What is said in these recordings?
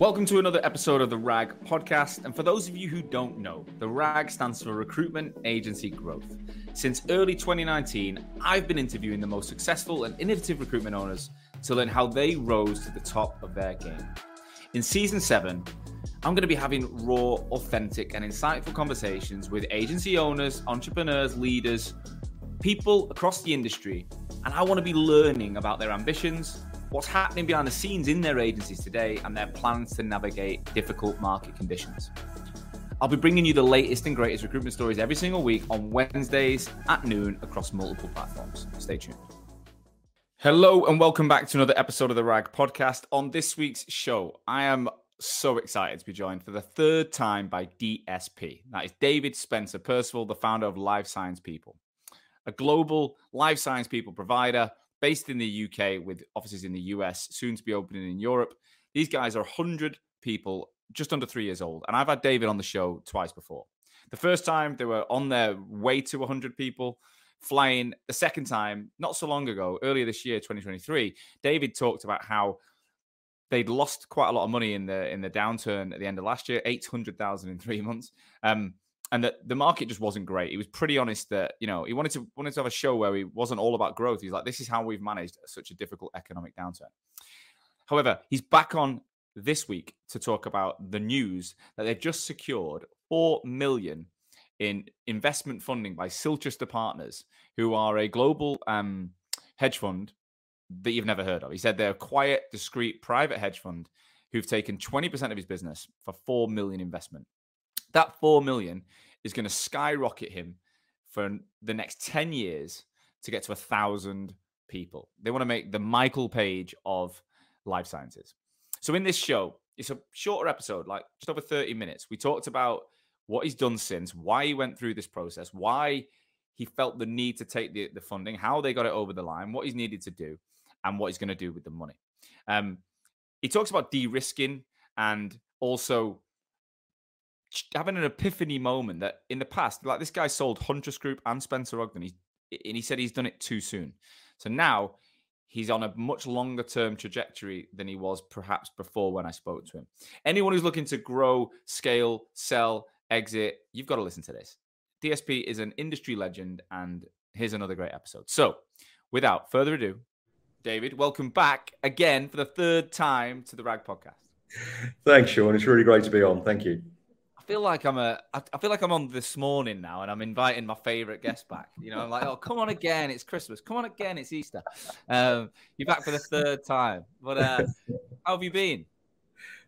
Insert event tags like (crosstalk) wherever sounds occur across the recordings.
Welcome to another episode of the RAG podcast. And for those of you who don't know, the RAG stands for Recruitment Agency Growth. Since early 2019, I've been interviewing the most successful and innovative recruitment owners to learn how they rose to the top of their game. In season seven, I'm going to be having raw, authentic, and insightful conversations with agency owners, entrepreneurs, leaders, people across the industry. And I want to be learning about their ambitions, what's happening behind the scenes in their agencies today, and their plans to navigate difficult market conditions. I'll be bringing you the latest and greatest recruitment stories every single week on Wednesdays at noon across multiple platforms. Stay tuned. Hello, and welcome back to another episode of the RAG podcast. On this week's show, I am so excited to be joined for the third time by DSP. That is David Spencer Percival, the founder of Life Science People, a global life science people provider based in the UK with offices in the US, soon to be opening in Europe. These guys are 100 people, just under three years old. And I've had David on the show twice before. The first time they were on their way to 100 people, flying. The second time, not so long ago, earlier this year, 2023, David talked about how they'd lost quite a lot of money in the in the downturn at the end of last year, 800,000 in three months. Um, and that the market just wasn't great. He was pretty honest that you know he wanted to wanted to have a show where he wasn't all about growth. He's like, this is how we've managed such a difficult economic downturn. However, he's back on this week to talk about the news that they've just secured four million in investment funding by Silchester Partners, who are a global um, hedge fund that you've never heard of. He said they're a quiet, discreet private hedge fund who've taken 20% of his business for 4 million investment. That 4 million is going to skyrocket him for the next 10 years to get to a thousand people. They want to make the Michael Page of life sciences. So in this show, it's a shorter episode, like just over 30 minutes. We talked about what he's done since, why he went through this process, why he felt the need to take the, the funding, how they got it over the line, what he's needed to do, and what he's going to do with the money. Um, he talks about de-risking and also having an epiphany moment that in the past, like this guy sold Huntress Group and Spencer Ogden, he's, and he said he's done it too soon. So now he's on a much longer term trajectory than he was perhaps before when I spoke to him. Anyone who's looking to grow, scale, sell, exit, you've got to listen to this. DSP is an industry legend, and here's another great episode. So, without further ado, David, welcome back again for the third time to the RAG podcast. Thanks, Sean. It's really great to be on. Thank you feel like I'm a. I feel like I'm on this morning now, and I'm inviting my favorite guest back. You know, I'm like, oh, come on again, it's Christmas. Come on again, it's Easter. Um, you're back for the third time. But uh, how have you been?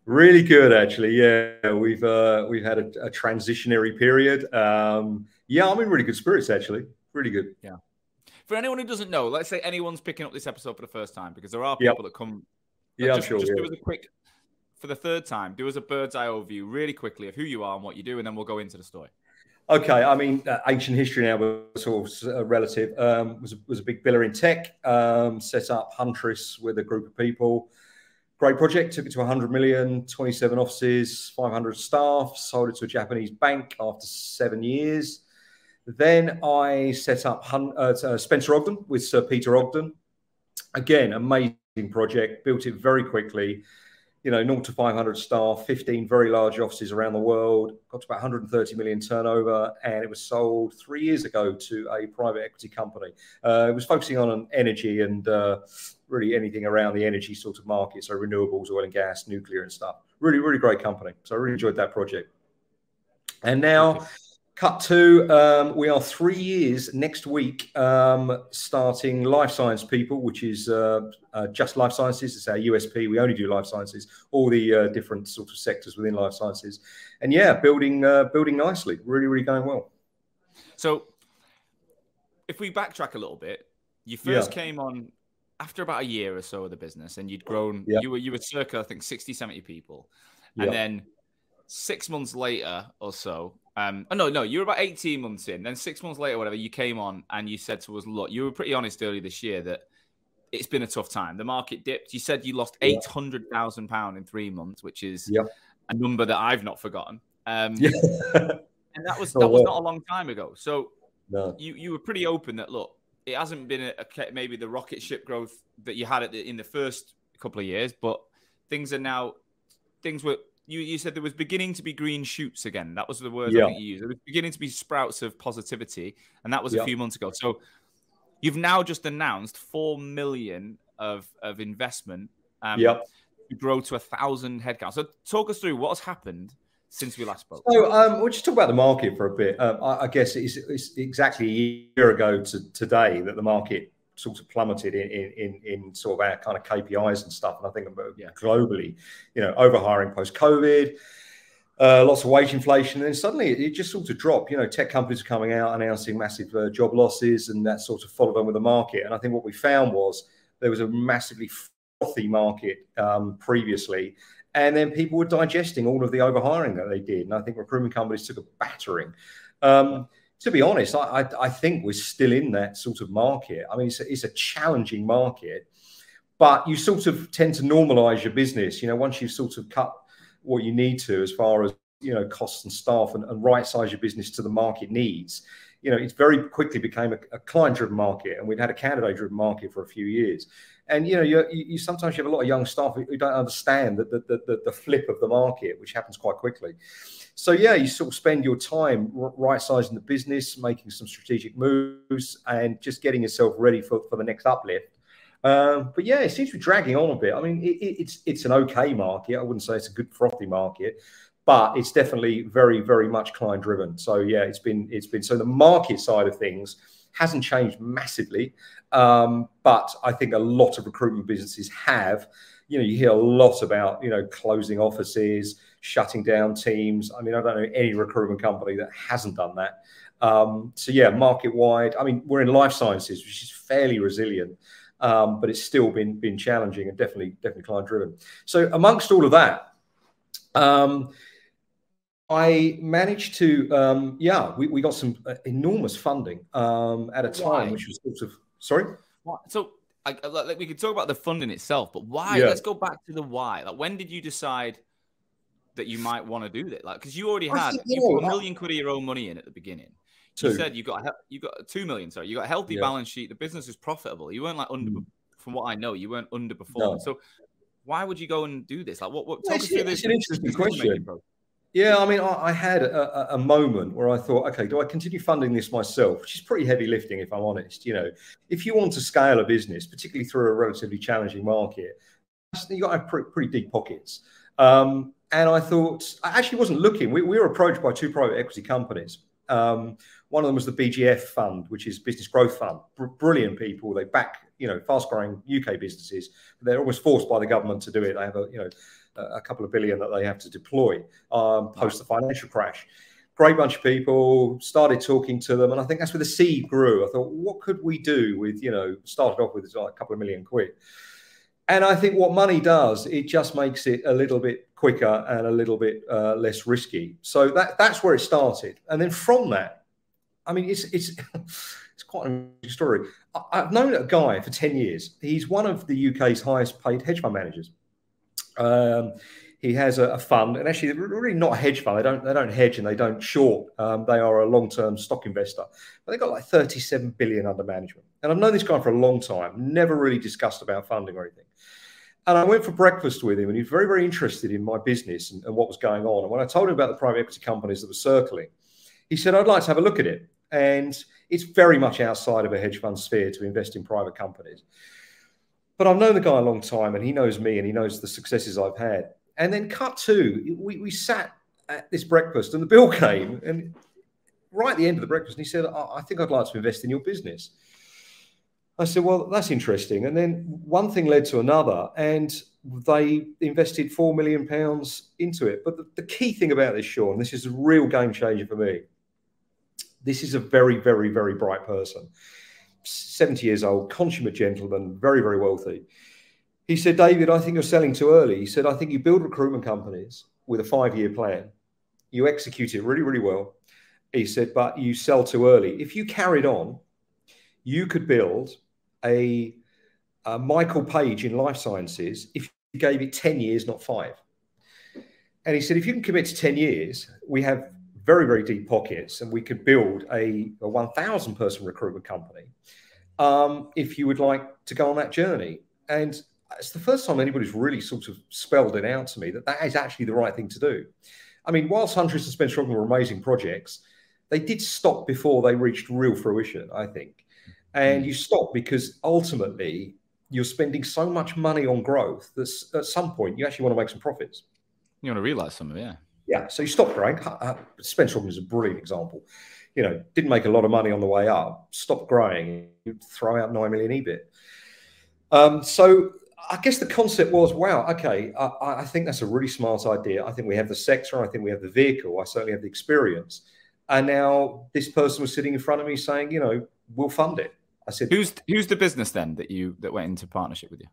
Really good, actually. Yeah, we've uh, we've had a, a transitionary period. Um, yeah, I'm in really good spirits, actually. Really good. Yeah. For anyone who doesn't know, let's say anyone's picking up this episode for the first time, because there are people yep. that come. Yeah, just, I'm sure. Just yeah. do us a quick for the third time, do us a bird's eye overview really quickly of who you are and what you do, and then we'll go into the story. Okay, I mean, uh, ancient history now was sort of uh, relative. Um, was was a big biller in tech. Um, set up Huntress with a group of people. Great project. Took it to 100 million, 27 offices, 500 staff. Sold it to a Japanese bank after seven years. Then I set up Hun- uh, uh Spencer Ogden with Sir Peter Ogden. Again, amazing project. Built it very quickly you know, 0 to 500 staff, 15 very large offices around the world, got to about 130 million turnover, and it was sold three years ago to a private equity company. Uh, it was focusing on energy and uh, really anything around the energy sort of market, so renewables, oil and gas, nuclear, and stuff. Really, really great company. So I really enjoyed that project. And now, Cut to, um, we are three years next week um, starting Life Science People, which is uh, uh, just life sciences. It's our USP. We only do life sciences, all the uh, different sort of sectors within life sciences. And yeah, building uh, building nicely, really, really going well. So, if we backtrack a little bit, you first yeah. came on after about a year or so of the business, and you'd grown. Yeah. You were you were circa, I think, 60, 70 people, and yeah. then six months later or so, um, oh, no, no, you were about 18 months in. Then six months later, whatever, you came on and you said to us, look, you were pretty honest earlier this year that it's been a tough time. The market dipped. You said you lost yeah. £800,000 in three months, which is yeah. a number that I've not forgotten. Um, yeah. (laughs) and that was, that was not a long time ago. So no. you, you were pretty open that, look, it hasn't been a, a, maybe the rocket ship growth that you had the, in the first couple of years, but things are now things were you, you said there was beginning to be green shoots again. That was the word Yeah. I think you used. There was beginning to be sprouts of positivity, and that was Yeah. a few months ago. So you've now just announced four million of of investment um, Yep. to grow to a thousand headcount. So talk us through what has happened since we last spoke. So um, we'll just talk about the market for a bit. Um, I, I guess it's, it's exactly a year ago to today that the market sort of plummeted in, in, in, in sort of our kind of KPIs and stuff. And I think Yeah. globally, you know, overhiring post COVID, uh, lots of wage inflation, and then suddenly it, it just sort of dropped. You know, tech companies are coming out announcing massive uh, job losses, and that sort of followed on with the market. And I think what we found was there was a massively frothy market um, previously, and then people were digesting all of the overhiring that they did. And I think recruitment companies took a battering. Um, to be honest, I, I, I think we're still in that sort of market. I mean, it's a, it's a challenging market, but you sort of tend to normalize your business. You know, once you've sort of cut what you need to as far as you know costs and staff and, and right size your business to the market needs you know, it very quickly became a, a client-driven market, and we'd had a candidate-driven market for a few years. And you know, you, you, sometimes you have a lot of young staff who, who don't understand the, the, the, the flip of the market, which happens quite quickly. So yeah, you sort of spend your time right-sizing the business, making some strategic moves, and just getting yourself ready for, for the next uplift. Um, but yeah, it seems to be dragging on a bit. I mean, it, it's it's an okay market. I wouldn't say it's a good frothy market, but it's definitely very very much client driven. So yeah, it's been it's been so the market side of things hasn't changed massively, um, but I think a lot of recruitment businesses have. You know, you hear a lot about you know closing offices, shutting down teams. I mean, I don't know any recruitment company that hasn't done that. Um, so yeah, market wide. I mean, we're in life sciences, which is fairly resilient um, but it's still been been challenging and definitely definitely client driven. So amongst all of that, um, I managed to um, yeah we, we got some uh, enormous funding um, at a time Why? which was sort of sorry? So I, I- like, we could talk about the funding itself, but why? Yeah. Let's go back to the why. Like, when did you decide that you might want to do that? Like, because you already had you put a million quid of your own money in at the beginning. two You said you got you got two million. Sorry, you got a healthy Yeah. balance sheet. The business is profitable. You weren't like under. Mm. From what I know, you weren't underperforming. No. So why would you go and do this? Like, what? What? Well, it's- it's this. an interesting question. Yeah, I mean, I, I had a, a, a moment where I thought, okay, do I continue funding this myself? Which is pretty heavy lifting, if I'm honest. You know, if you want to scale a business, particularly through a relatively challenging market, you got to have pretty, pretty deep pockets. Um, and I thought, I actually wasn't looking. We, we were approached by two private equity companies. Um, one of them was the BGF Fund, which is Business Growth Fund. Br- brilliant people. They back, you know, fast-growing UK businesses. They're almost forced by the government to do it. They have a, you know, a couple of billion that they have to deploy um, post the financial crash. Great bunch of people. Started talking to them, and I think that's where the seed grew. I thought, what could we do with you know? Started off with like a couple of million quid, and I think what money does, it just makes it a little bit quicker and a little bit uh, less risky. So that that's where it started, and then from that, I mean, it's it's (laughs) it's quite an interesting story. I, I've known a guy for ten years. He's one of the UK's highest paid hedge fund managers. Um, he has a, a fund, and actually, they're really not a hedge fund. They don't they don't hedge and they don't short. Um, they are a long term stock investor, but they've got like thirty seven billion under management. And I've known this guy for a long time. Never really discussed about funding or anything. And I went for breakfast with him, and he was very very interested in my business and, and what was going on. And when I told him about the private equity companies that were circling, he said, "I'd like to have a look at it." And it's very much outside of a hedge fund sphere to invest in private companies but I've known the guy a long time and he knows me and he knows the successes I've had. And then cut to, we, we sat at this breakfast and the bill (laughs) came and right at the end of the breakfast, and he said, I, I think I'd like to invest in your business. I said, well, that's interesting. And then one thing led to another and they invested four million pounds into it. But the, the key thing about this, Sean, this is a real game changer for me. This is a very, very, very bright person. 70 years old, consummate gentleman, very, very wealthy. He said, David, I think you're selling too early. He said, I think you build recruitment companies with a five year plan, you execute it really, really well. He said, but you sell too early. If you carried on, you could build a, a Michael Page in life sciences if you gave it 10 years, not five. And he said, if you can commit to 10 years, we have very, very deep pockets and we could build a, a 1,000 person recruitment company um, if you would like to go on that journey. And it's the first time anybody's really sort of spelled it out to me that that is actually the right thing to do. I mean, whilst Huntress and Spencer Ogden were amazing projects, they did stop before they reached real fruition, I think. And mm. you stop because ultimately you're spending so much money on growth that at some point you actually want to make some profits. You want to realize some of it, yeah. Yeah. So you stop growing. Spencer Ogden is a brilliant example. You know, didn't make a lot of money on the way up, stop growing, you throw out 9 million EBIT. Um, so I guess the concept was, wow, okay, I, I, think that's a really smart idea. I think we have the sector, I think we have the vehicle, I certainly have the experience. And now this person was sitting in front of me saying, you know, we'll fund it. I said, who's who's the business then that you that went into partnership with you?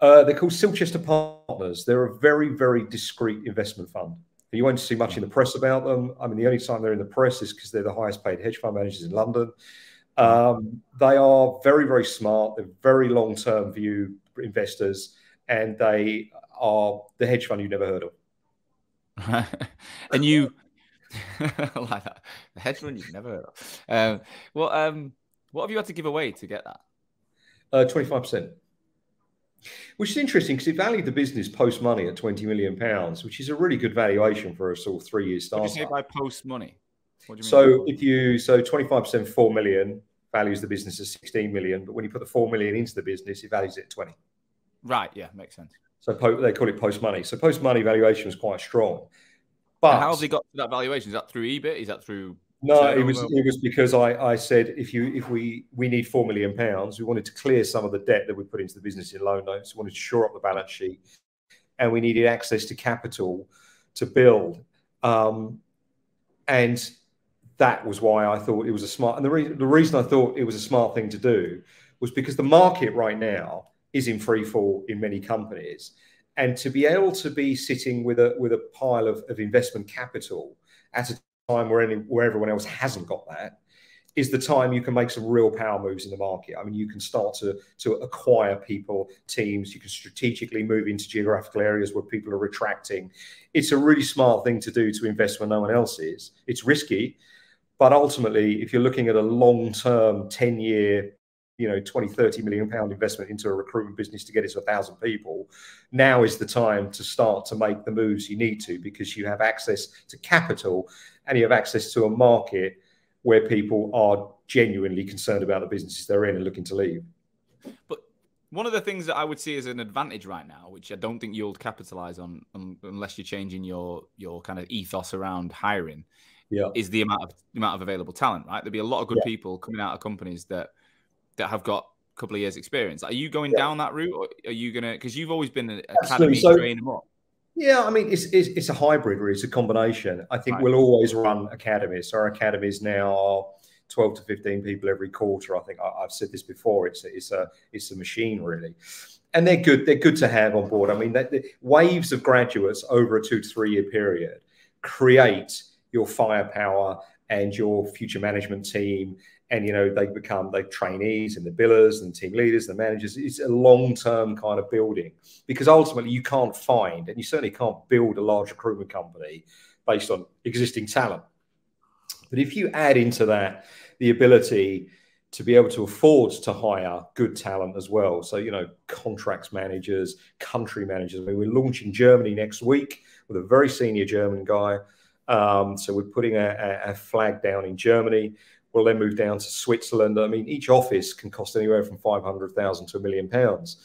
Uh, they're called Silchester Partners. They're a very very discreet investment fund. You won't see much in the press about them. I mean, the only time they're in the press is because they're the highest paid hedge fund managers in London. Um, they are very very smart. They're very long term view investors, and they are the hedge fund you've never heard of. (laughs) and you (laughs) like that. The hedge fund you've never heard of. Um, well, um, what have you had to give away to get that? Uh, twenty-five percent. Which is interesting because it valued the business post money at twenty million pounds, which is a really good valuation for a sort of three-year startup. What do you say by post money? So if you so twenty-five percent, four million values the business as sixteen million, but when you put the four million into the business, it values it at twenty. Right. Yeah, makes sense. So po- they call it post money. So post money valuation is quite strong. But and how have they got that valuation? Is that through EBIT? Is that through? No, it was it was because I, I said if you if we we need four million pounds, we wanted to clear some of the debt that we put into the business in loan notes. We wanted to shore up the balance sheet, and we needed access to capital to build. Um, and that was why I thought it was a smart. And the, re- the reason I thought it was a smart thing to do was because the market right now is in free fall in many companies. And to be able to be sitting with a with a pile of, of investment capital at a time where any, where everyone else hasn't got that is the time you can make some real power moves in the market. I mean, you can start to to acquire people, teams. You can strategically move into geographical areas where people are retracting. It's a really smart thing to do to invest when no one else is. It's risky, but ultimately, if you're looking at a long term, ten year you know 20 30 million pound investment into a recruitment business to get it to a thousand people now is the time to start to make the moves you need to because you have access to capital and you have access to a market where people are genuinely concerned about the businesses they're in and looking to leave but one of the things that I would see as an advantage right now, which I don't think you'll capitalize on unless you're changing your your kind of ethos around hiring, yeah. is the amount of the amount of available talent. Right, there'll be a lot of good yeah. people coming out of companies that that have got a couple of years experience. Are you going yeah. down that route, or are you gonna? Because you've always been an academy so, training up. Yeah, I mean, it's, it's, it's a hybrid, really. It's a combination. I think right. we'll always run academies. Our academies now are 12 to 15 people every quarter. I think I, have said this before. It's a, it's a it's a machine, really, and they're good. They're good to have on board. I mean, the waves of graduates over a two to three year period create your firepower and your future management team and you know they become they trainees and the billers and team leaders and the managers. It's a long-term kind of building because ultimately you can't find and you certainly can't build a large recruitment company based on existing talent. But if you add into that the ability to be able to afford to hire good talent as well so you know contracts managers country managers. I mean, we're launching germany next week with a very senior german guy. Um, so we're putting a flag down in germany We'll then move down to Switzerland. I mean, each office can cost anywhere from 500,000 to a million pounds.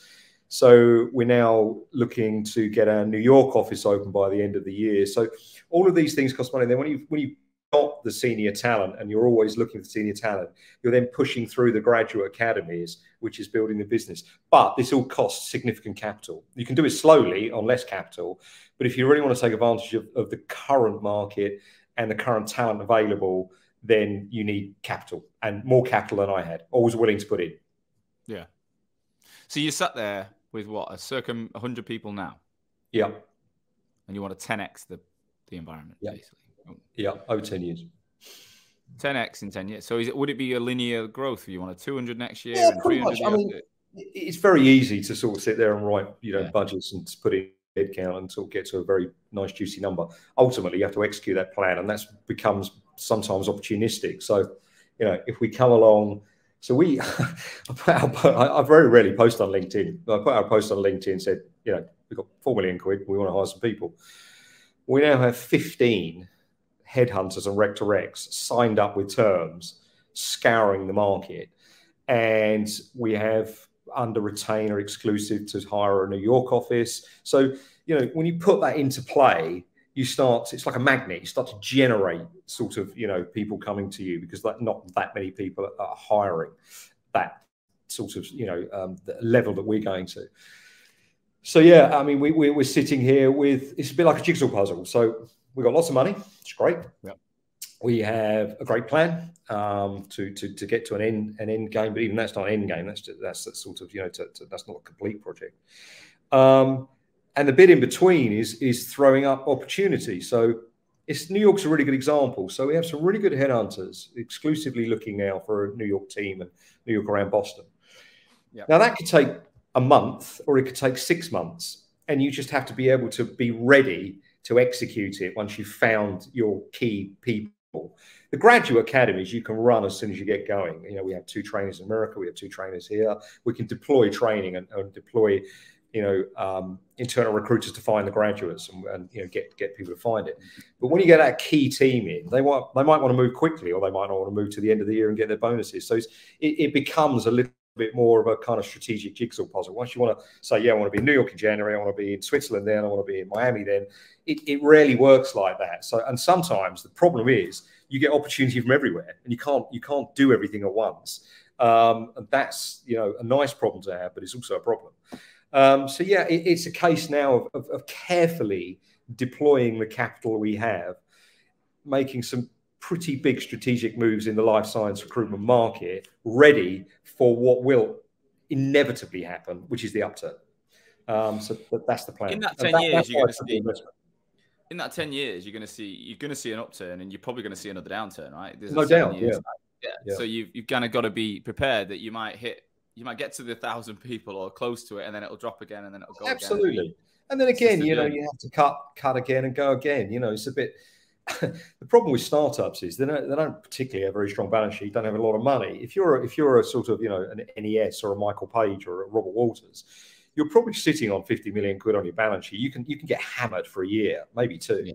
So we're now looking to get our New York office open by the end of the year. So all of these things cost money. then when you when you got the senior talent and you're always looking for senior talent, you're then pushing through the graduate academies, which is building the business. But this all costs significant capital. You can do it slowly on less capital, but if you really want to take advantage of, of the current market and the current talent available, then you need capital and more capital than I had. Always willing to put in. Yeah. So you sat there with what a circa 100 people now. Yeah. And you want to 10x the the environment, yeah. basically. Yeah, over 10 years. 10x in 10 years. So is it would it be a linear growth? You want a 200 next year? Yeah, pretty much. I mean, it's very easy to sort of sit there and write, you know, yeah. budgets and put in headcount and sort of get to a very nice juicy number. Ultimately, you have to execute that plan, and that becomes sometimes opportunistic. So, you know, if we come along So we, (laughs) I, very rarely post on LinkedIn. I put our post on LinkedIn said, you know, we've got four million quid. We want to hire some people. We now have 15 headhunters and rec directs signed up with terms, scouring the market. And we have under retainer exclusive to hire a New York office. So, you know, when you put that into play, you start, it's like a magnet, you start to generate sort of, you know, people coming to you because like not that many people are hiring that sort of, you know, um, level that we're going to. So, yeah, I mean, we, we, we're sitting here with, it's a bit like a jigsaw puzzle. So we've got lots of money. It's great. Yep. We have a great plan um, to, to to get to an end an end game, but even that's not an end game. That's just, that's, that's sort of you know to, to, that's not a complete project. Um, and the bit in between is is throwing up opportunity. So it's New York's a really good example. So we have some really good headhunters exclusively looking now for a New York team and New York around Boston. Yep. Now that could take a month or it could take six months, and you just have to be able to be ready to execute it once you've found your key people the graduate academies you can run as soon as you get going. You know, we have two trainers in America, we have two trainers here. We can deploy training and, and deploy, you know, um, internal recruiters to find the graduates and, and, you know get get people to find it. But when you get that key team in, they want they might want to move quickly, or they might not want to move to the end of the year and get their bonuses. So it, it becomes a little bit more of a kind of strategic jigsaw puzzle. Once you want to say, yeah, I want to be in New York in January, I want to be in Switzerland then, I want to be in Miami then, it, it rarely works like that. So, and sometimes the problem is you get opportunity from everywhere, and you can't you can't do everything at once. Um, and that's you know a nice problem to have, but it's also a problem. Um, so yeah, it, it's a case now of, of, of carefully deploying the capital we have, making some pretty big strategic moves in the life science recruitment market, ready for what will inevitably happen, which is the upturn. Um, so that's the plan. In that ten that, years, you're going to see in that 10 years you're going to see you're going to see an upturn and you're probably going to see another downturn right There's no doubt yeah. yeah. yeah so you've, you've kind of got to be prepared that you might hit you might get to the thousand people or close to it and then it'll drop again and then it'll go absolutely again. and then again you know you have to cut cut again and go again you know it's a bit (laughs) the problem with startups is they don't, they don't particularly have a very strong balance sheet don't have a lot of money if you're a, if you're a sort of you know an nes or a michael page or a robert walters you're probably sitting on 50 million quid on your balance sheet. You can you can get hammered for a year, maybe two. Yeah.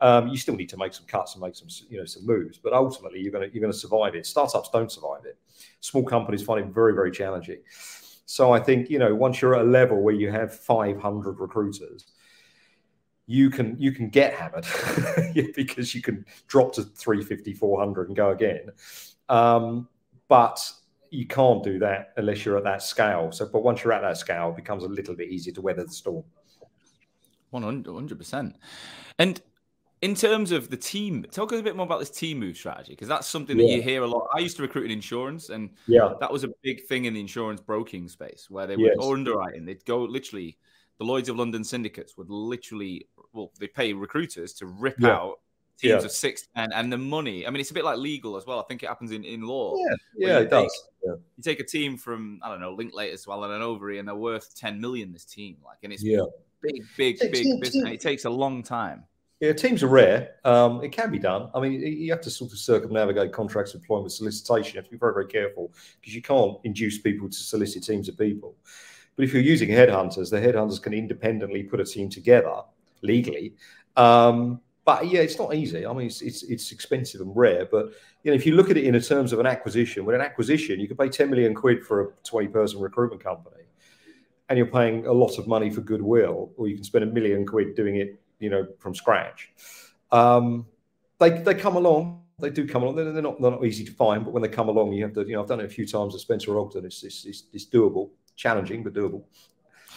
Um, you still need to make some cuts and make some you know some moves, but ultimately you're gonna you're gonna survive it. Startups don't survive it. Small companies find it very very challenging. So I think you know once you're at a level where you have 500 recruiters, you can you can get hammered (laughs) because you can drop to 350 400 and go again um, but you can't do that unless you're at that scale. So, but once you're at that scale, it becomes a little bit easier to weather the storm. 100 percent. And in terms of the team, talk a bit more about this team move strategy because that's something that yeah. you hear a lot. I used to recruit in insurance, and yeah, that was a big thing in the insurance broking space where they would yes. underwriting. They'd go literally, the Lloyd's of London syndicates would literally, well, they pay recruiters to rip yeah. out teams yeah. of six ten, and the money. I mean, it's a bit like legal as well. I think it happens in, in law. Yeah, yeah, it take, does. Yeah. You take a team from I don't know Linklater to Allen and Overy, and they're worth ten million. This team, like, and it's yeah. big, big, big team, business. Team. It takes a long time. Yeah, teams are rare. Um, it can be done. I mean, you have to sort of circumnavigate contracts employment solicitation. You have to be very, very careful because you can't induce people to solicit teams of people. But if you're using headhunters, the headhunters can independently put a team together legally. Um, but yeah, it's not easy. I mean, it's, it's, it's expensive and rare. But you know, if you look at it in terms of an acquisition, with an acquisition, you could pay ten million quid for a twenty person recruitment company, and you're paying a lot of money for goodwill, or you can spend a million quid doing it, you know, from scratch. Um, they they come along. They do come along. They're, they're not they're not easy to find, but when they come along, you have to. You know, I've done it a few times at Spencer Ogden. It's it's, it's, it's doable, challenging but doable.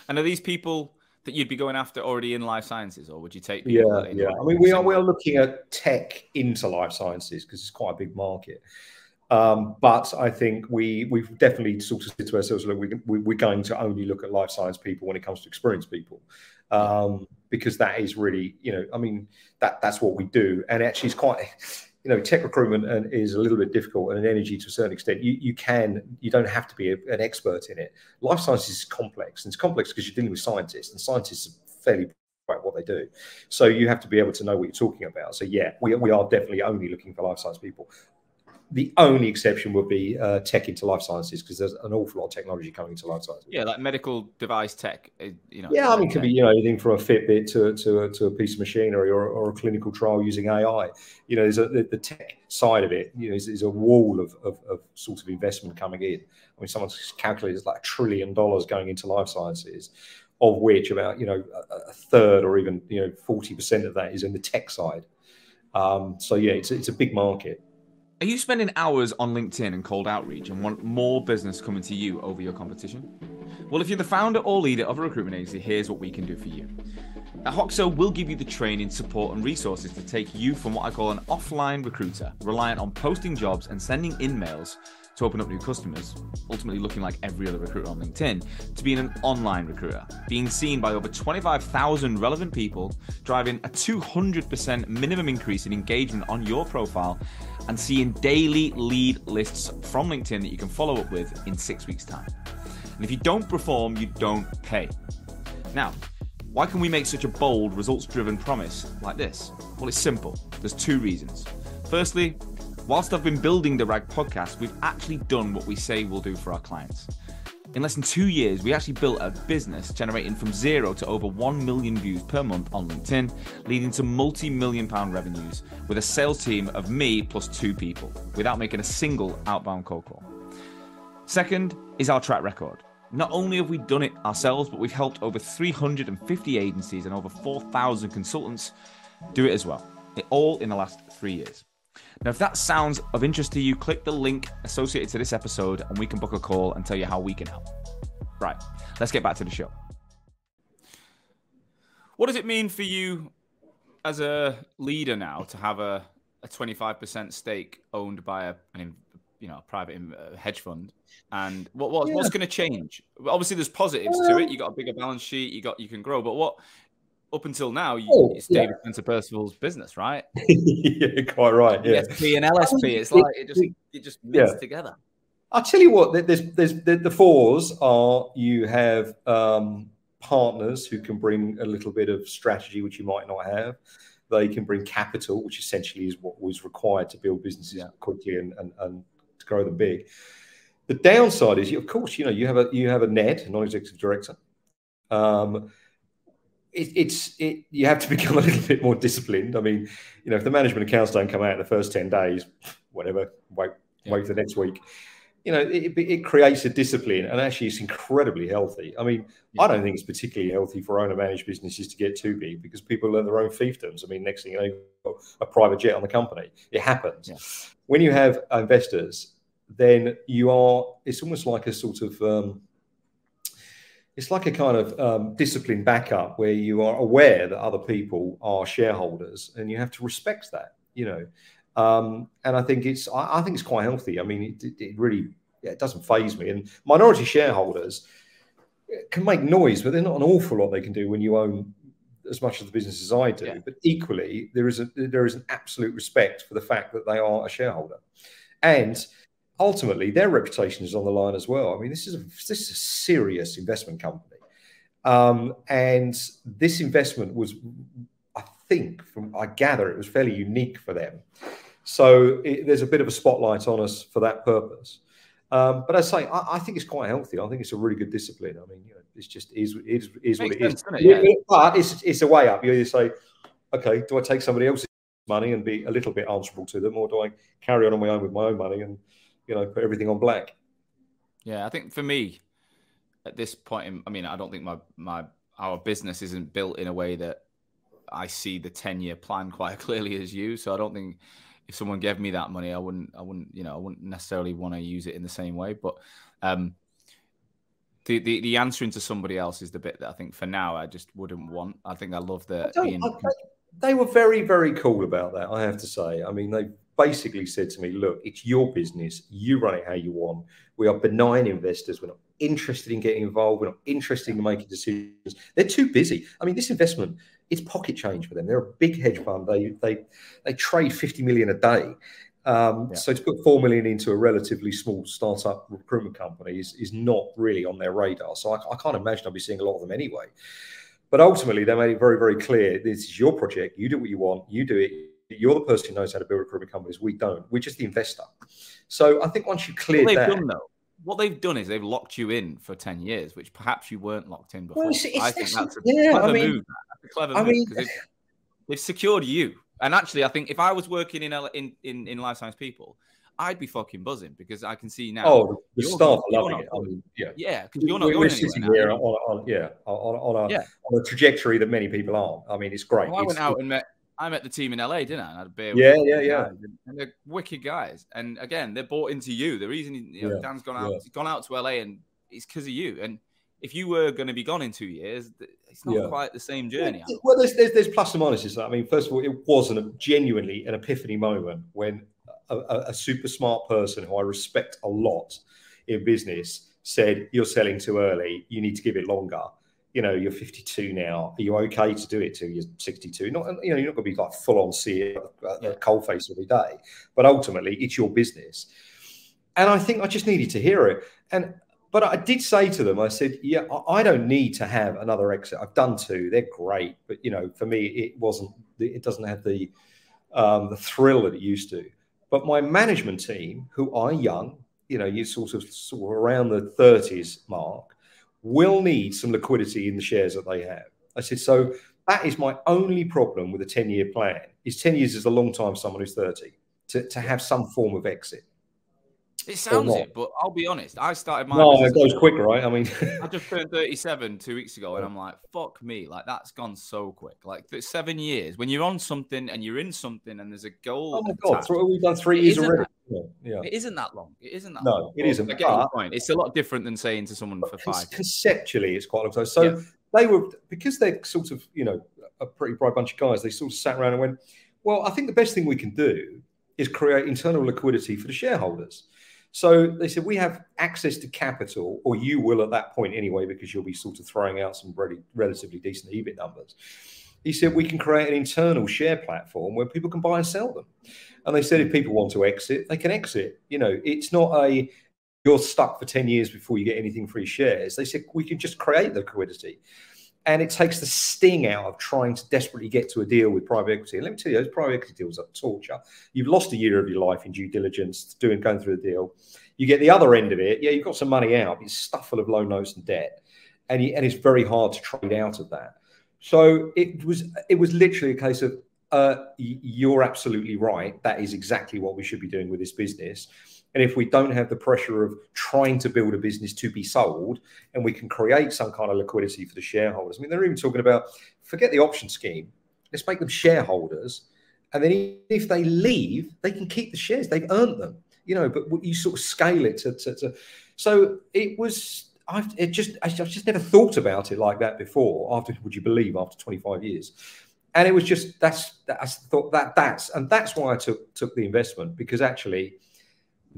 And are these people that you'd be going after already in life sciences, or would you take? Yeah, yeah. I mean, we are we are looking at tech into life sciences because it's quite a big market. Um, but I think we we've definitely sort of said to ourselves, look, we, we, are going to only look at life science people when it comes to experienced people, um, because that is really, you know, I mean, that that's what we do, and actually, it's quite you know, tech recruitment is a little bit difficult and energy to a certain extent. You, you can, you don't have to be a, an expert in it. Life sciences is complex, and it's complex because you're dealing with scientists, and scientists are fairly about what they do. So you have to be able to know what you're talking about. So yeah, we, we are definitely only looking for life science people. The only exception would be uh, tech into life sciences because there's an awful lot of technology coming into life sciences. Yeah, like medical device tech. Eh, you know. Yeah, I mean, it could be you know anything from a Fitbit to to a, to a piece of machinery or, or a clinical trial using AI. You know, there's a, the, the tech side of it. You know, is, is a wall of, of, of sort of investment coming in. I mean, someone's calculated it's like a trillion dollars going into life sciences, of which about you know a, a third or even you know forty percent of that is in the tech side. Um, so yeah, it's it's a big market. Are you spending hours on LinkedIn and cold outreach and want more business coming to you over your competition? Well, if you're the founder or leader of a recruitment agency, here's what we can do for you. At Hoxo, we'll give you the training, support, and resources to take you from what I call an offline recruiter, reliant on posting jobs and sending InMails to open up new customers, ultimately looking like every other recruiter on LinkedIn, to being an online recruiter, being seen by over 25,000 relevant people, driving a 200% minimum increase in engagement on your profile, and seeing daily lead lists from LinkedIn that you can follow up with in six weeks' time. And if you don't perform, you don't pay. Now, why can we make such a bold, results driven promise like this? Well, it's simple. There's two reasons. Firstly, Whilst I've been building the RAG podcast, we've actually done what we say we'll do for our clients. In less than two years, we actually built a business generating from zero to over 1 million views per month on LinkedIn, leading to multi million pound revenues with a sales team of me plus two people without making a single outbound cold call. Second is our track record. Not only have we done it ourselves, but we've helped over 350 agencies and over 4,000 consultants do it as well. All in the last three years. Now, if that sounds of interest to you, click the link associated to this episode and we can book a call and tell you how we can help. Right, let's get back to the show. What does it mean for you as a leader now to have a, a 25% stake owned by a, an, you know, a private uh, hedge fund? And what, what yeah. what's going to change? Obviously, there's positives to it. You got a bigger balance sheet. You got you can grow. But what up until now, you, oh, it's David yeah. Spencer Percival's business, right? (laughs) yeah, quite right. Yeah, DSP and LSP. It's like it just it just mixed yeah. together. I'll tell you what. There's there's the, the fours are you have um, partners who can bring a little bit of strategy which you might not have. They can bring capital, which essentially is what was required to build businesses quickly and, and and to grow them big. The downside is, of course, you know you have a you have a Ned, a non-executive director. Um, it, it's it, you have to (laughs) become a little bit more disciplined. I mean, you know, if the management accounts don't come out in the first ten days, whatever, wait yeah. wait for the next week. You know, it, it, creates a discipline, and actually, it's incredibly healthy. I mean, yeah. I don't think it's particularly healthy for owner-managed businesses to get too big because people learn their own fiefdoms. I mean, next thing you know, you've got a private jet on the company. It happens. Yeah. When you have investors, then you are. It's almost like a sort of um, it's like a kind of um, discipline backup where you are aware that other people are shareholders and you have to respect that you know? Um, and i think it's I, I, think it's quite healthy. I mean it, it really yeah, it doesn't phase me. And minority shareholders can make noise but they're not an awful lot they can do when you own as much of the business as i do. Yeah. but equally there is a there is an absolute respect for the fact that they are a shareholder. And ultimately their reputation is on the line as well. I mean, this is a, this is a serious investment company, um, and this investment was, I think, from I gather, it was fairly unique for them. So it, there's a bit of a spotlight on us for that purpose. Um, but I say, I, I, think it's quite healthy. I think it's a really good discipline. I mean, you know, it's just is is, is what it sense, is. It? Yeah. But it's it's a way up. You say, okay, do I take somebody else's money and be a little bit answerable to them, or do I carry on on my own with my own money and you know put everything on black. Yeah, I think for me, at this point, in, I mean, I don't think my my our business isn't built in a way that I see the ten year plan (laughs) quite clearly as you. So I don't think if someone gave me that money, I wouldn't I wouldn't you know I wouldn't necessarily want to use it in the same way. But um, the, the the answering to somebody else is the bit that I think for now I just wouldn't want. I think I love that. Being... They were very very cool about that. I have to say. I mean, they basically said to me, look, it's your business. You run it how you want. We are benign investors. We're not interested in getting involved. We're not interested in making decisions. They're too busy. I mean, this investment, it's pocket change for them. They're a big hedge fund. They they they trade 50 million a day. Um, yeah. So to put four million into a relatively small startup recruitment company is, is not really on their radar. So I, I can't imagine I'll be seeing a lot of them anyway. But ultimately, they made it very, very clear: this is your project. You do what you want. You do it you're the person who knows how to build recruitment companies. We don't. We're just the investor. So I think once you clear what that, done, though, what they've done is they've locked you in for ten years, which perhaps you weren't locked in before. Well, it's, it's, I think that's a yeah, clever I mean, move. That's a clever I move because they've, they've, secured you. And actually, I think if I was working in in in, in life science people, I'd be fucking buzzing because I can see now. Oh, the staff are loving it. I mean, yeah, yeah, because you're not we're, going sitting here on, on, yeah on, on a yeah. on a trajectory that many people aren't. I mean, it's great. Well, I it's, went out and met. I met the team in LA, didn't I? And I had a beer. Yeah, yeah, yeah. And they're wicked guys. And again, they're bought into you. The reason you know, yeah. Dan's gone out, yeah. he's gone out to LA, and it's because of you. And if you were going to be gone in two years, it's not yeah. quite the same journey. Well, there's, there's, there's plus and minuses. I mean, first of all, it wasn't genuinely an epiphany moment when a, a, super smart person who I respect a lot in business said, "You're selling too early. You need to give it longer." You know, you're 52 now. Are you okay to do it till you're 62? Not, you know, you're not going to be like full on see it at, at cold face every day, but ultimately, it's your business. And I think I just needed to hear it. And but I did say to them, I said, yeah, I don't need to have another exit. I've done two; they're great, but you know, for me, it wasn't. It doesn't have the um, the thrill that it used to. But my management team, who are young, you know, you sort of sort of around the 30s mark, will need some liquidity in the shares that they have. I said, so that is my only problem with a 10 year plan. Is 10 years is a long time for someone who's 30 to, to have some form of exit. It sounds it, but I'll be honest. I started my. No, it goes quick, right? I mean, (laughs) I just turned 37 two weeks ago, and I'm like, fuck me. Like, that's gone so quick. Like, seven years. When you're on something and you're in something and there's a goal. Oh, my God. Attached, we've done three years already. That, yeah. It isn't that long. It isn't that no, long. it isn't. I get your point. It's a lot different than saying to someone for five. Conceptually, it's quite a long time. So yeah. they were, because they're sort of, you know, a pretty bright bunch of guys, they sort of sat around and went, well, I think the best thing we can do is create internal liquidity for the shareholders. So they said, we have access to capital, or you will at that point anyway, because you'll be sort of throwing out some really relatively decent EBIT numbers. He said, we can create an internal share platform where people can buy and sell them. And they said, if people want to exit, they can exit. You know, it's not a you're stuck for 10 years before you get anything your shares. They said, we can just create the liquidity and it takes the sting out of trying to desperately get to a deal with private equity. And let me tell you, those private equity deals are torture. You've lost a year of your life in due diligence doing going through the deal. You get the other end of it. Yeah, you've got some money out. It's stuff full of loan notes and debt, and you, and it's very hard to trade out of that. So it was it was literally a case of uh, you're absolutely right. That is exactly what we should be doing with this business. And if we don't have the pressure of trying to build a business to be sold and we can create some kind of liquidity for the shareholders, I mean, they're even talking about forget the option scheme, let's make them shareholders. And then if they leave, they can keep the shares, they've earned them, you know, but you sort of scale it to. to, to so it was. I've it just I've just never thought about it like that before. After would you believe after 25 years, and it was just that's that's thought that that's and that's why I took took the investment because actually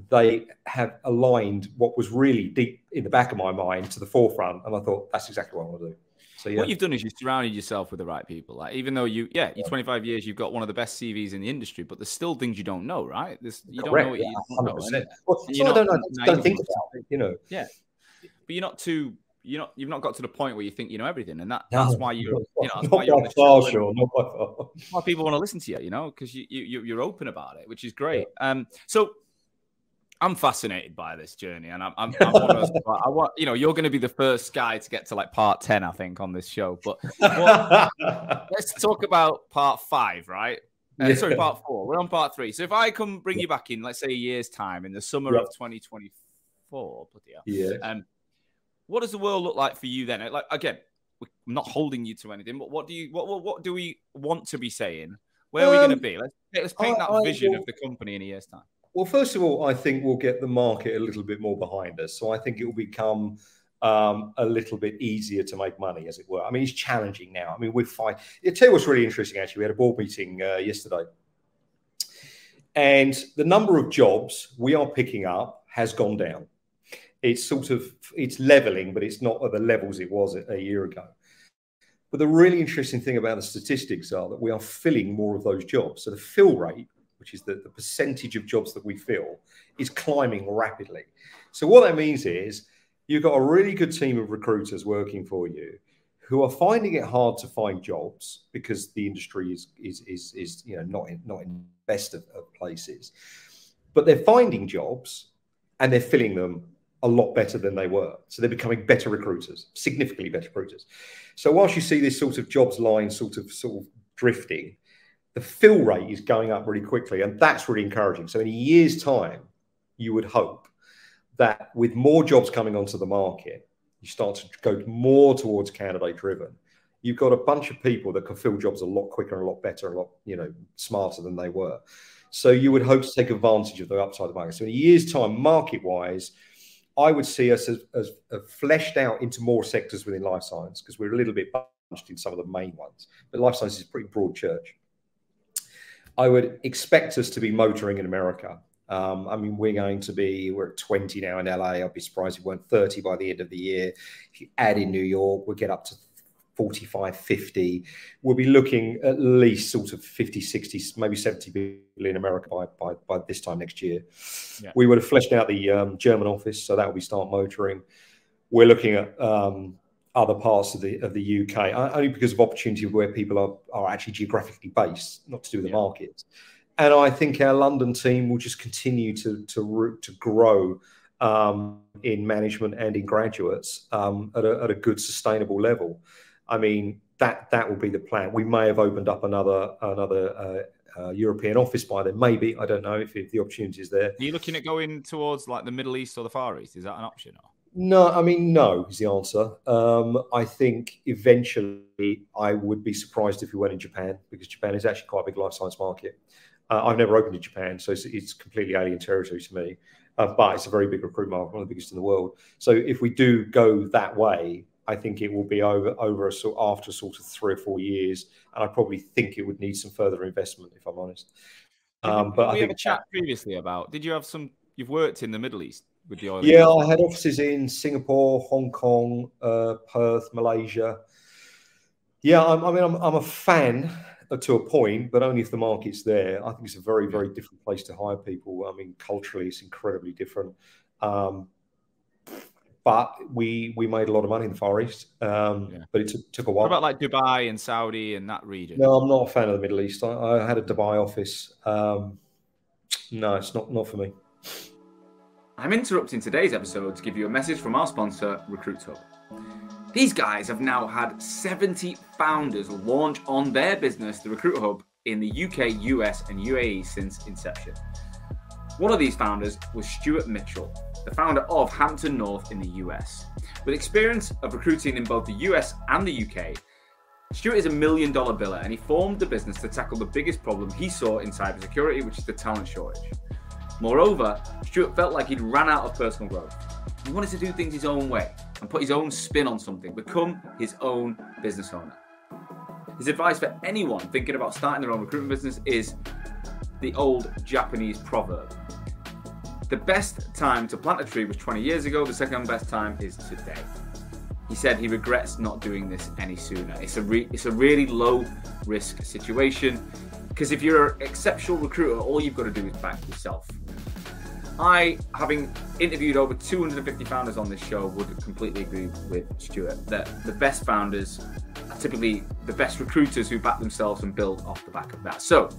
they have aligned what was really deep in the back of my mind to the forefront. And I thought, that's exactly what I want to do. So, yeah. What you've done is you surrounded yourself with the right people. Like, even though you, yeah, you're 25 years, you've got one of the best CVs in the industry, but there's still things you don't know, right? There's, you Correct, don't know what yeah, you don't 100%. know. Well, so I don't know. Don't think about it, you know. Yeah. But you're not too you're not you've not got to the point where you think you know everything, and that that's why you you know that's why you're on show. Sure, not by far. Why people want to listen to you, you know, because you, you you're open about it, which is great. Yeah. Um, so I'm fascinated by this journey, and I'm, I'm, I'm one of those, (laughs) I want, you know, you're going to be the first guy to get to like part ten, I think, on this show. But well, (laughs) let's talk about part five, right? Uh, yeah. Sorry, part four. We're on part three. So if I come bring you back in, let's say a year's time, in the summer yep. of 2024, yeah. Um, what does the world look like for you then? Like again, I'm not holding you to anything, but what do you, what, what, what do we want to be saying? Where are we going to um, be? Let's let's paint I, that vision I, of the company in a year's time. Well, first of all, I think we'll get the market a little bit more behind us. So I think it will become um, a little bit easier to make money, as it were. I mean, it's challenging now. I mean, we're fine. I'll tell you what's really interesting, actually. We had a board meeting uh, yesterday. And the number of jobs we are picking up has gone down. It's sort of, it's leveling, but it's not at the levels it was a year ago. But the really interesting thing about the statistics are that we are filling more of those jobs. So the fill rate which is the, the percentage of jobs that we fill, is climbing rapidly. So what that means is you've got a really good team of recruiters working for you who are finding it hard to find jobs because the industry is is is, is you know not in, not in best of, of places, but they're finding jobs and they're filling them a lot better than they were. So they're becoming better recruiters, significantly better recruiters. So whilst you see this sort of jobs line sort of sort of drifting, the fill rate is going up really quickly, and that's really encouraging. So in a year's time, you would hope that with more jobs coming onto the market, you start to go more towards candidate driven. You've got a bunch of people that can fill jobs a lot quicker and a lot better, a lot you know smarter than they were. So you would hope to take advantage of the upside of the market. So in a year's time, market wise, I would see us as, as, as fleshed out into more sectors within life science because we're a little bit bunched in some of the main ones. But life science is a pretty broad church. I would expect us to be motoring in America. Um, I mean, we're going to be, we're at 20 now in LA. I'd be surprised if we weren't 30 by the end of the year. If you add in New York, we'll get up to 45, 50. We'll be looking at least sort of 50, 60, maybe 70 billion in America by, by, by this time next year. Yeah. We would have fleshed out the um, German office, so that will be start motoring. We're looking at um, other parts of the of the UK only because of opportunity where people are, are actually geographically based, not to do with the yeah. markets and I think our London team will just continue to to to grow um, in management and in graduates um, at, a, at a good sustainable level. I mean that that will be the plan. We may have opened up another another. Uh, uh, European office by then, maybe I don't know if, if the opportunity is there. Are you looking at going towards like the Middle East or the Far East? Is that an option? Or? No, I mean no is the answer. Um, I think eventually I would be surprised if we went in Japan because Japan is actually quite a big life science market. Uh, I've never opened in Japan, so it's, it's completely alien territory to me. Uh, but it's a very big recruit market, one of the biggest in the world. So if we do go that way, I think it will be over over a sort after sort of three or four years, and I probably think it would need some further investment, if I'm honest. Um, but we I have a chat previously about. Did you have some? You've worked in the Middle East with the oil. Yeah, I had offices in Singapore, Hong Kong, uh, Perth, Malaysia. Yeah, I'm, I mean, I'm, I'm a fan to a point, but only if the market's there. I think it's a very, very different place to hire people. I mean, culturally, it's incredibly different. Um, but we we made a lot of money in the Far East. Um, yeah. But it took, took a while. What about like Dubai and Saudi and that region? No, I'm not a fan of the Middle East. I, I had a Dubai office. Um, no, it's not not for me. I'm interrupting today's episode to give you a message from our sponsor, Recruit Hub. These guys have now had 70 founders launch on their business, the Recruit Hub, in the UK, US, and UAE since inception. One of these founders was Stuart Mitchell, the founder of Hampton North in the US. With experience of recruiting in both the US and the UK, Stuart is a million dollar biller and he formed the business to tackle the biggest problem he saw in cybersecurity, which is the talent shortage. Moreover, Stuart felt like he'd ran out of personal growth. He wanted to do things his own way and put his own spin on something, become his own business owner. His advice for anyone thinking about starting their own recruitment business is the old Japanese proverb. The best time to plant a tree was 20 years ago, the second best time is today. He said he regrets not doing this any sooner. It's a re- it's a really low risk situation because if you're an exceptional recruiter, all you've got to do is back yourself. I, having interviewed over 250 founders on this show, would completely agree with Stuart that the best founders are typically the best recruiters who back themselves and build off the back of that. So,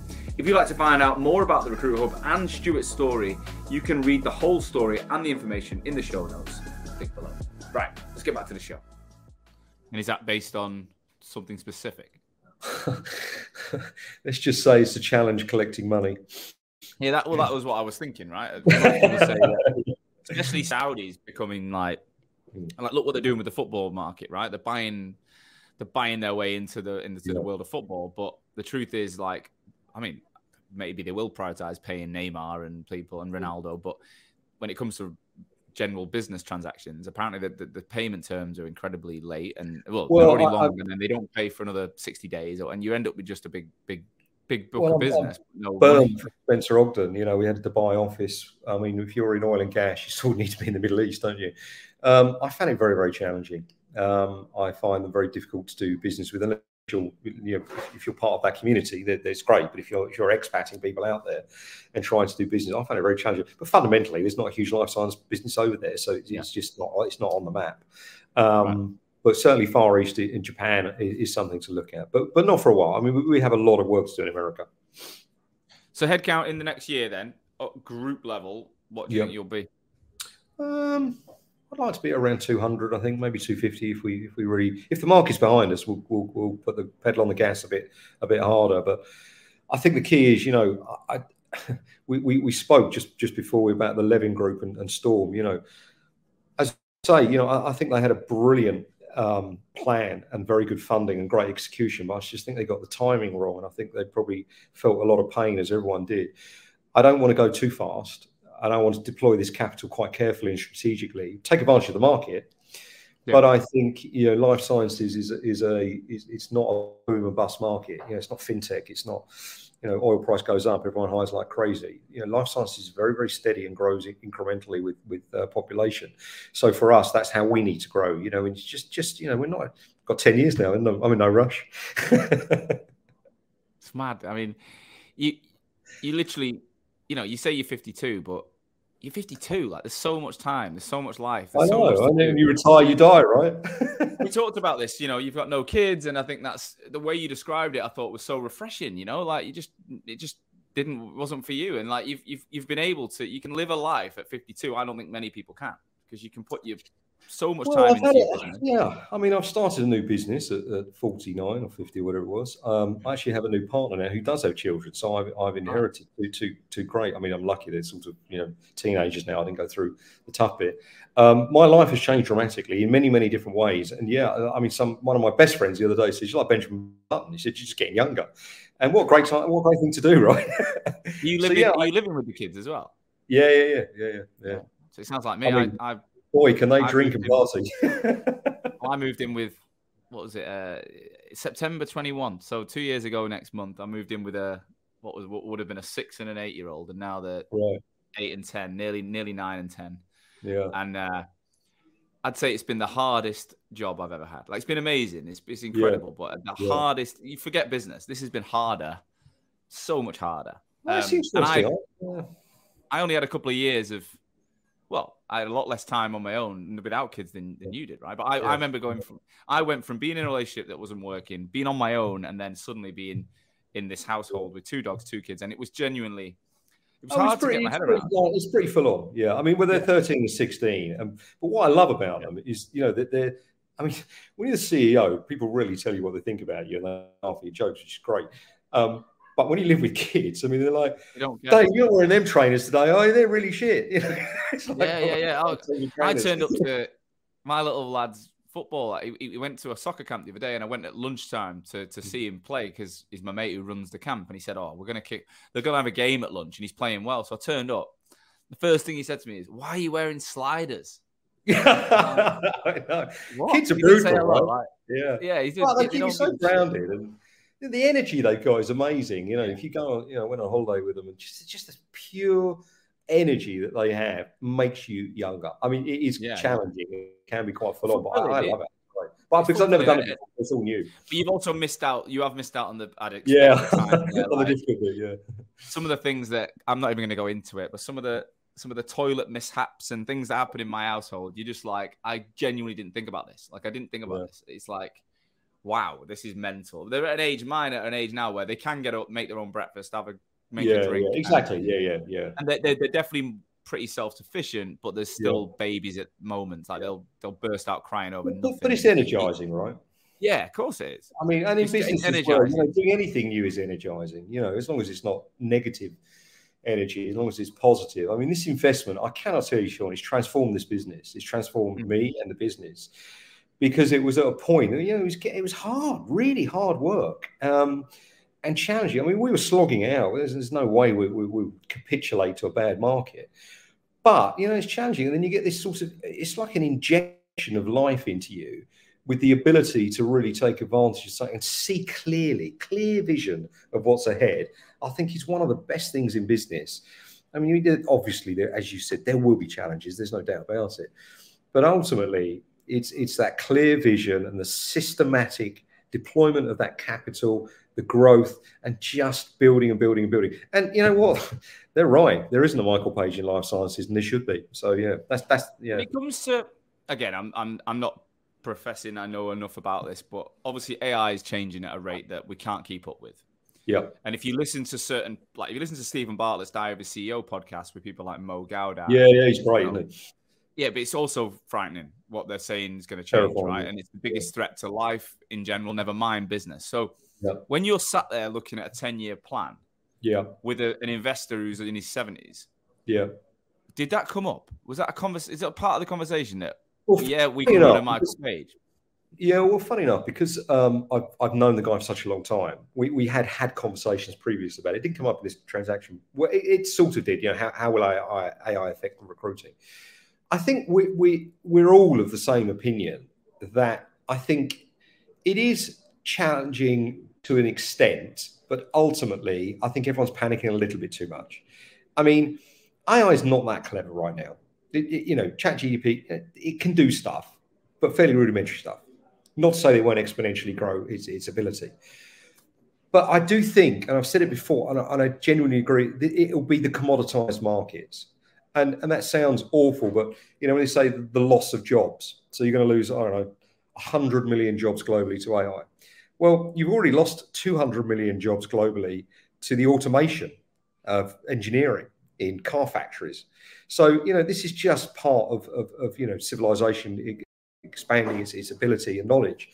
if you'd like to find out more about the Recruit Hub and Stuart's story, you can read the whole story and the information in the show notes. Click below. Right, let's get back to the show. And is that based on something specific? (laughs) let's just say it's a challenge collecting money. Yeah, that well, that was what I was thinking, right? (laughs) Especially Saudis becoming like, like look what they're doing with the football market, right? They're buying, they're buying their way into the into yeah. the world of football. But the truth is, like, I mean, maybe they will prioritize paying Neymar and people and Ronaldo, but when it comes to general business transactions, apparently the, the, the payment terms are incredibly late and well, well they're already I, long, I, and then they don't pay for another sixty days, or, and you end up with just a big big big book well, of business. No Spencer Ogden, you know, we had a Dubai office. I mean, if you're in oil and gas, you sort of (laughs) need to be in the Middle East, don't you? Um, I found it very, very challenging. Um, I find them very difficult to do business with. Unless you know, if you're part of that community, that's great. But if you're if you're expatting people out there and trying to do business, I find it very challenging. But fundamentally, there's not a huge life science business over there, so it's, yeah. it's just not it's not on the map. Um, right but certainly Far East in Japan is, is, something to look at, but but not for a while. I mean, we, we have a lot of work to do in America. So headcount in the next year, then group level, what do you yep. think you'll be? Um, I'd like to be around 200. I think maybe 250 if we if we really if the market's behind us, we'll, we'll, we'll put the pedal on the gas a bit a bit harder. But I think the key is, you know, I, (laughs) we, we, we spoke just just before we about the Levin Group and, and Storm. You know, as I say, you know, I, I think they had a brilliant um, plan and very good funding and great execution. But I just think they got the timing wrong, and I think they probably felt a lot of pain as everyone did. I don't want to go too fast and I want to deploy this capital quite carefully and strategically, take advantage of the market. Yeah. But I think you know, life sciences is is a is, it's not a boom and bust market. You know, it's not fintech. It's not you know, oil price goes up, everyone hires like crazy. You know, life sciences is very, very steady and grows incrementally with with uh, population. So for us, that's how we need to grow. You know, and just just you know, we're not got ten years now, and I'm in no rush. (laughs) it's mad. I mean, you you literally, you know, you say you're 52, but you're 52. Like, there's so much time. There's so much life. I know. So I know. You retire, you die, right? we (laughs) talked about this. You know, you've got no kids, and I think that's the way you described it. I thought was so refreshing. You know, like you just it just didn't wasn't for you, and like you've you've you've been able to you can live a life at 52. I don't think many people can because you can put your so much well, time it. Yeah, I mean, I've started a new business at, at 49 or 50, or whatever it was. Um, I actually have a new partner now who does have children, so I've, I've inherited two, two, two great. I mean, I'm lucky they're sort of you know teenagers now. I didn't go through the tough bit. Um, my life has changed dramatically in many, many different ways. And yeah, I mean, some one of my best friends the other day said, "You're like Benjamin Button." He said, "You're just getting younger." And what great time! What great thing to do, (laughs) right? you live? So, yeah, are you living with the kids as well? Yeah, yeah, yeah, yeah, yeah. yeah. So it sounds like me. I mean, I, I've Boy, can they I drink and party. (laughs) I moved in with, what was it, uh, September 21. So two years ago next month, I moved in with a, what was what would have been a six and an eight year old. And now they're right. eight and 10, nearly, nearly nine and 10. Yeah. And, uh, I'd say it's been the hardest job I've ever had. Like it's been amazing. It's, it's incredible, yeah. but the yeah. hardest, you forget business. This has been harder, so much harder. Well, um, and I, yeah. I only had a couple of years of well, I had a lot less time on my own without kids than, than you did, right? But I, yeah. I remember going from I went from being in a relationship that wasn't working, being on my own, and then suddenly being in this household with two dogs, two kids, and it was genuinely it was oh, hard pretty, to get my head around. It's pretty full on, yeah. I mean, when they're 13 and 16, um, but what I love about them is, you know, that they're. I mean, (laughs) when you're the CEO, people really tell you what they think about you and they laugh at your jokes, which is great. Um, but when you live with kids, I mean, they're like, you Dave, you're wearing them trainers today. Oh, they're really shit. (laughs) You know? like, yeah, yeah, yeah. Oh, I (laughs) turned up to my little lad's football. He, he, went to a soccer camp the other day, and I went at lunchtime to, to see him play because he's my mate who runs the camp. And he said, "Oh, we're gonna kick. They're gonna have a game at lunch, and he's playing well." So I turned up. The first thing he said to me is, "Why are you wearing sliders?" (laughs) Yeah, Kids are brutal, right? Like, yeah, yeah. He's just, well, they keep you so grounded and the energy they've got is amazing. You know, yeah. if you go, on, you know, went on holiday with them, and just just this pure energy that they have makes you younger. I mean, it is yeah. challenging. It can be quite full on, but I, I love it. But because I've never done it before, it's all new. But you've also missed out. You have missed out on the addicts. Yeah, (laughs) difficulty. Yeah. Some of the things that I'm not even going to go into it, but some of the some of the toilet mishaps and things that happen in my household, you're just like, I genuinely didn't think about this. Like, I didn't think about yeah. this. It's like wow, this is mental. They're at an age, mine at an age now where they can get up, make their own breakfast, have a make yeah, a drink. Yeah, exactly. And, yeah, yeah, yeah. And they're, they're, definitely pretty self-sufficient, but there's still yeah. babies at moments. Like they'll they'll burst out crying over but, nothing. But it's energizing, right? Yeah, of course it is. I mean, and in it's business as well, you know, doing anything new is energizing. You know, as long as it's not negative energy, as long as it's positive. I mean, this investment, I cannot tell you, Sean, it's transformed this business. It's transformed mm-hmm. me and the business because it was at a point, you know, it was it was hard, really hard work. Um, and challenging. I mean, we were slogging out. There's, there's no way we, we, we capitulate to a bad market. But, you know, it's challenging. And then you get this sort of, it's like an injection of life into you with the ability to really take advantage of something and see clearly, clear vision of what's ahead. I think it's one of the best things in business. I mean, obviously, as you said, there will be challenges. There's no doubt about it. But ultimately, it's it's that clear vision and the systematic deployment of that capital, the growth, and just building and building and building. And you know what? (laughs) They're right. There isn't a Michael Page in life sciences, and there should be. So yeah, that's that's yeah. When it comes to again, I'm I'm I'm not professing I know enough about this, but obviously AI is changing at a rate that we can't keep up with. Yeah. And if you listen to certain, like if you listen to Steven Bartlett's Diary of a CEO podcast with people like Mo Gawdat, yeah, yeah, he's great, you know? Yeah, but it's also frightening what they're saying is going to change, Terrifying, right? And it's the biggest threat to life in general, never mind business. So Yeah. when you're sat there looking at a 10 year plan Yeah, with a, an investor who's in his 70s, yeah. did that come up? Was that a conversation? Is a part of the conversation that, Well, yeah, we can run a Michael Page? Yeah, well, funny enough, because um, I've, I've known the guy for such a long time, we, we had had conversations previously about it. It didn't come up in this transaction. Well, it, it sort of did. You know, how, how will AI, AI affect recruiting? I think we, we we're all of the same opinion that I think it is challenging to an extent, but ultimately, I think everyone's panicking a little bit too much. I mean, AI is not that clever right now. It, it- you know, ChatGPT it, can do stuff, but fairly rudimentary stuff. Not to say they won't exponentially grow its, its ability. But I do think, and I've said it before, and I, and I genuinely agree, it'll be the commoditized markets. And, and that sounds awful, but you know, when they say the loss of jobs, so you're going to lose, I don't know, 100 million jobs globally to AI. Well, you've already lost 200 million jobs globally to the automation of engineering in car factories. So, you know, this is just part of, of, of you know, civilization expanding its, its ability and knowledge.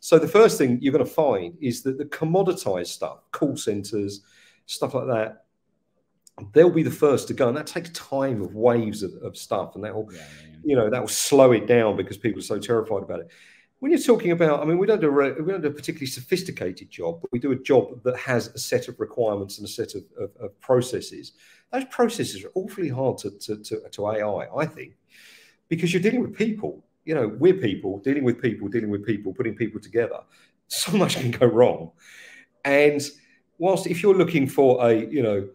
So the first thing you're going to find is that the commoditized stuff, call centers, stuff like that, they'll be the first to go. And that takes time of waves of, of stuff. And that will, Yeah, yeah, you know, that will slow it down because people are so terrified about it. When you're talking about, I mean, we don't do a, we don't do a particularly sophisticated job, but we do a job that has a set of requirements and a set of, of, of processes. Those processes are awfully hard to, to, to, to AI, I think, because you're dealing with people. You know, we're people dealing with people, dealing with people, putting people together. So much can go wrong. And whilst if you're looking for a, you know,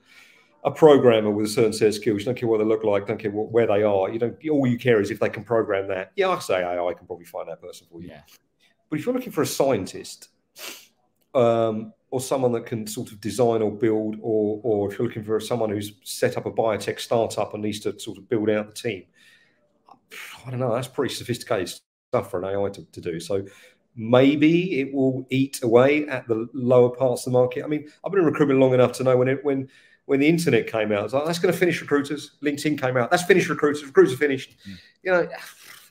a programmer with a certain set of skills, you don't care what they look like, don't care what, where they are. You don't. All you care is if they can program that. Yeah, I say AI can probably find that person for you. Yeah. But if you're looking for a scientist, um, or someone that can sort of design or build, or or if you're looking for someone who's set up a biotech startup and needs to sort of build out the team, I don't know. That's pretty sophisticated stuff for an AI to, to do. So maybe it will eat away at the lower parts of the market. I mean, I've been in recruitment long enough to know when it when when the internet came out, I was like, that's going to finish recruiters. LinkedIn came out, that's finished recruiters. Recruiters are finished. Mm. You know,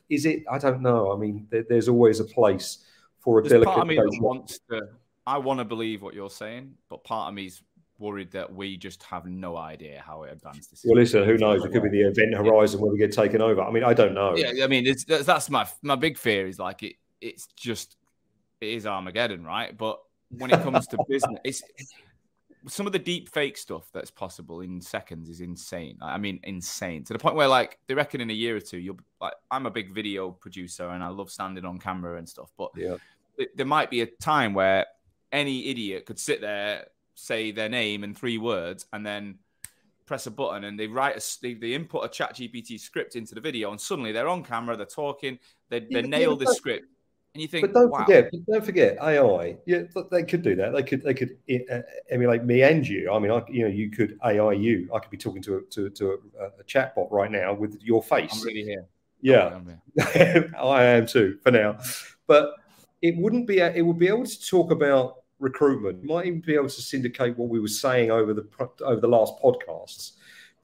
is it? I don't know. I mean, there, there's always a place for a There's delicate. part of me that wants to. I want to believe what you're saying, but part of me's worried that we just have no idea how it advanced this. Well, listen, who knows? It could be the event horizon where we get taken over. I mean, I don't know. Yeah, I mean, that's my my big fear is like it. It's just it is Armageddon, right? But when it comes to business, it's some of the deep fake stuff that's possible in seconds is insane. I mean, insane to the point where like they reckon in a year or two, you'll like I'm a big video producer and I love standing on camera and stuff, but Yeah. th- there might be a time where any idiot could sit there, say their name in three words, and then press a button and they write a they, they input a ChatGPT script into the video and suddenly they're on camera they're talking they, they Yeah, nail yeah, the script and you think But don't wow forget, don't forget AI. Yeah, they could do that. They could they could uh, emulate me and you. I mean, I, you know, you could AI you. I could be talking to a, to, to a, a chatbot right now with your face. i'm really here yeah, here. (laughs) I am too for now. But it wouldn't be. It would be able to talk about recruitment. It might even be able to syndicate what we were saying over the over the last podcasts.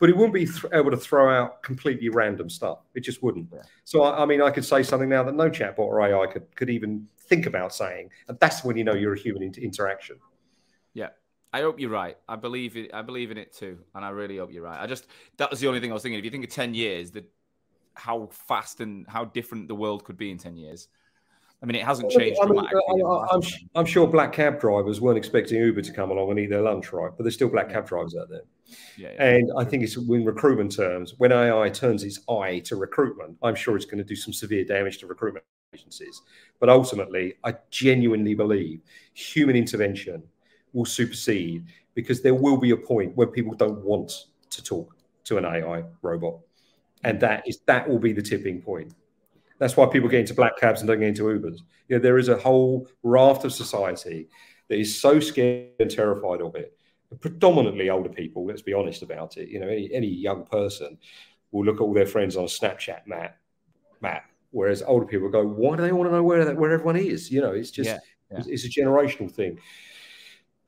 But it wouldn't be th- able to throw out completely random stuff. It just wouldn't. Yeah. So I, I mean, I could say something now that no chatbot or AI could could even think about saying, and that's when you know you're a human inter- interaction. Yeah. I hope you're right i believe it i believe in it too and i really hope you're right i just that was the only thing i was thinking if you think of 10 years that how fast and how different the world could be in 10 years i mean it hasn't changed I mean, dramatically. I uh, mean, I'm, I'm sure black cab drivers weren't expecting Uber to come along and eat their lunch, right? But there's still black cab drivers out there. yeah, yeah. And I think it's in recruitment terms, when AI turns its eye to recruitment, I'm sure it's going to do some severe damage to recruitment agencies. But ultimately, I genuinely believe human intervention will supersede because there will be a point where people don't want to talk to an AI robot. And that is that will be the tipping point. That's why people get into black cabs and don't get into Ubers. You know, there is a whole raft of society that is so scared and terrified of it predominantly older people. Let's be honest about it. You know, any, any young person will look at all their friends on a Snapchat map, map, whereas older people go, why do they want to know where where everyone is? You know, it's just Yeah, yeah. It's, it's a generational thing.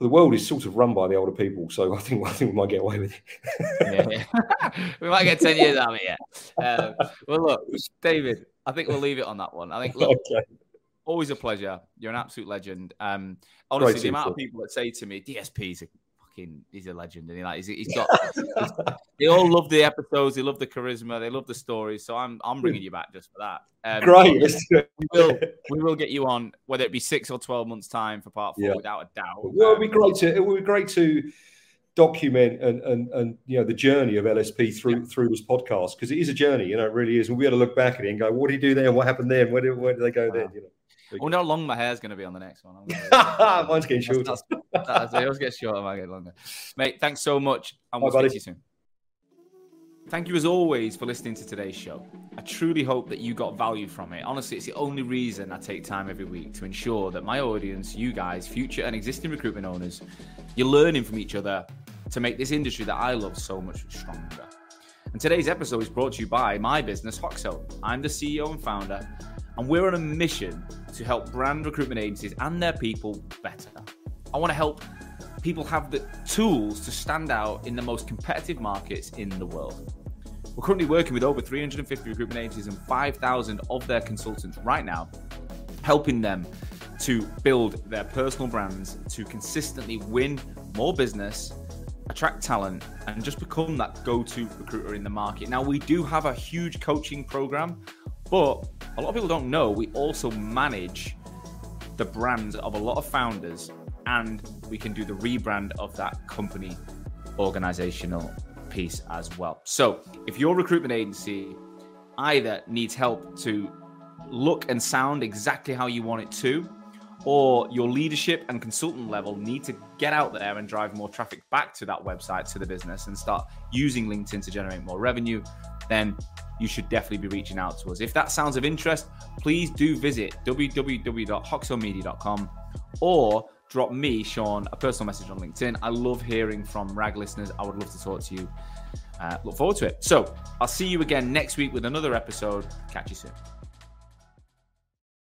The world is sort of run by the older people, so I think (laughs) I think we might get away with it. yeah, yeah. (laughs) we might get 10 years out of it yet. Um, well, look, David, I think we'll leave it on that one. I think, look, (laughs) okay. always a pleasure. You're an absolute legend. Um, honestly, Great the amount of people. that say to me, DSP's a fucking, he's a legend. And he like, he's, he's got, he's- they all love the episodes. They love the charisma. They love the stories. So I'm, I'm bringing you back just for that. Um, Great. Let's do it. We will, we will get you on, whether it be six or 12 months time for part four, Yeah. without a doubt. Well, it'd be Um, great to it would be great to document and and, and you know the journey of LSP through through this podcast because it is a journey. You know, it really is. And we got to look back at it and go, what did he do there? What happened there? Where did where did they go then? You I wonder how long my hair's going to be on the next one. I'm gonna- (laughs) mine's getting shorter. That's, that's, that's, they always get shorter, I get longer. Mate, thanks so much, and we'll Bye, speak to you soon. Thank you as always for listening to today's show. I truly hope that you got value from it. Honestly, it's the only reason I take time every week to ensure that my audience, you guys, future and existing recruitment owners, you're learning from each other to make this industry that I love so much stronger. And today's episode is brought to you by my business, Hoxo. I'm the CEO and founder, and we're on a mission to help brand recruitment agencies and their people better. I want to help people have the tools to stand out in the most competitive markets in the world. We're currently working with over 350 recruitment agencies and 5,000 of their consultants right now, helping them to build their personal brands to consistently win more business, attract talent, and just become that go to recruiter in the market. Now, we do have a huge coaching program, but a lot of people don't know we also manage the brands of a lot of founders and we can do the rebrand of that company organizational piece as well. So, if your recruitment agency either needs help to look and sound exactly how you want it to, or your leadership and consultant level need to get out there and drive more traffic back to that website to the business and start using LinkedIn to generate more revenue, then you should definitely be reaching out to us. If that sounds of interest, please do visit www.hoxomedia.com or drop me, Sean, a personal message on LinkedIn. I love hearing from RAG listeners. I would love to talk to you. Uh, look forward to it. So I'll see you again next week with another episode. Catch you soon.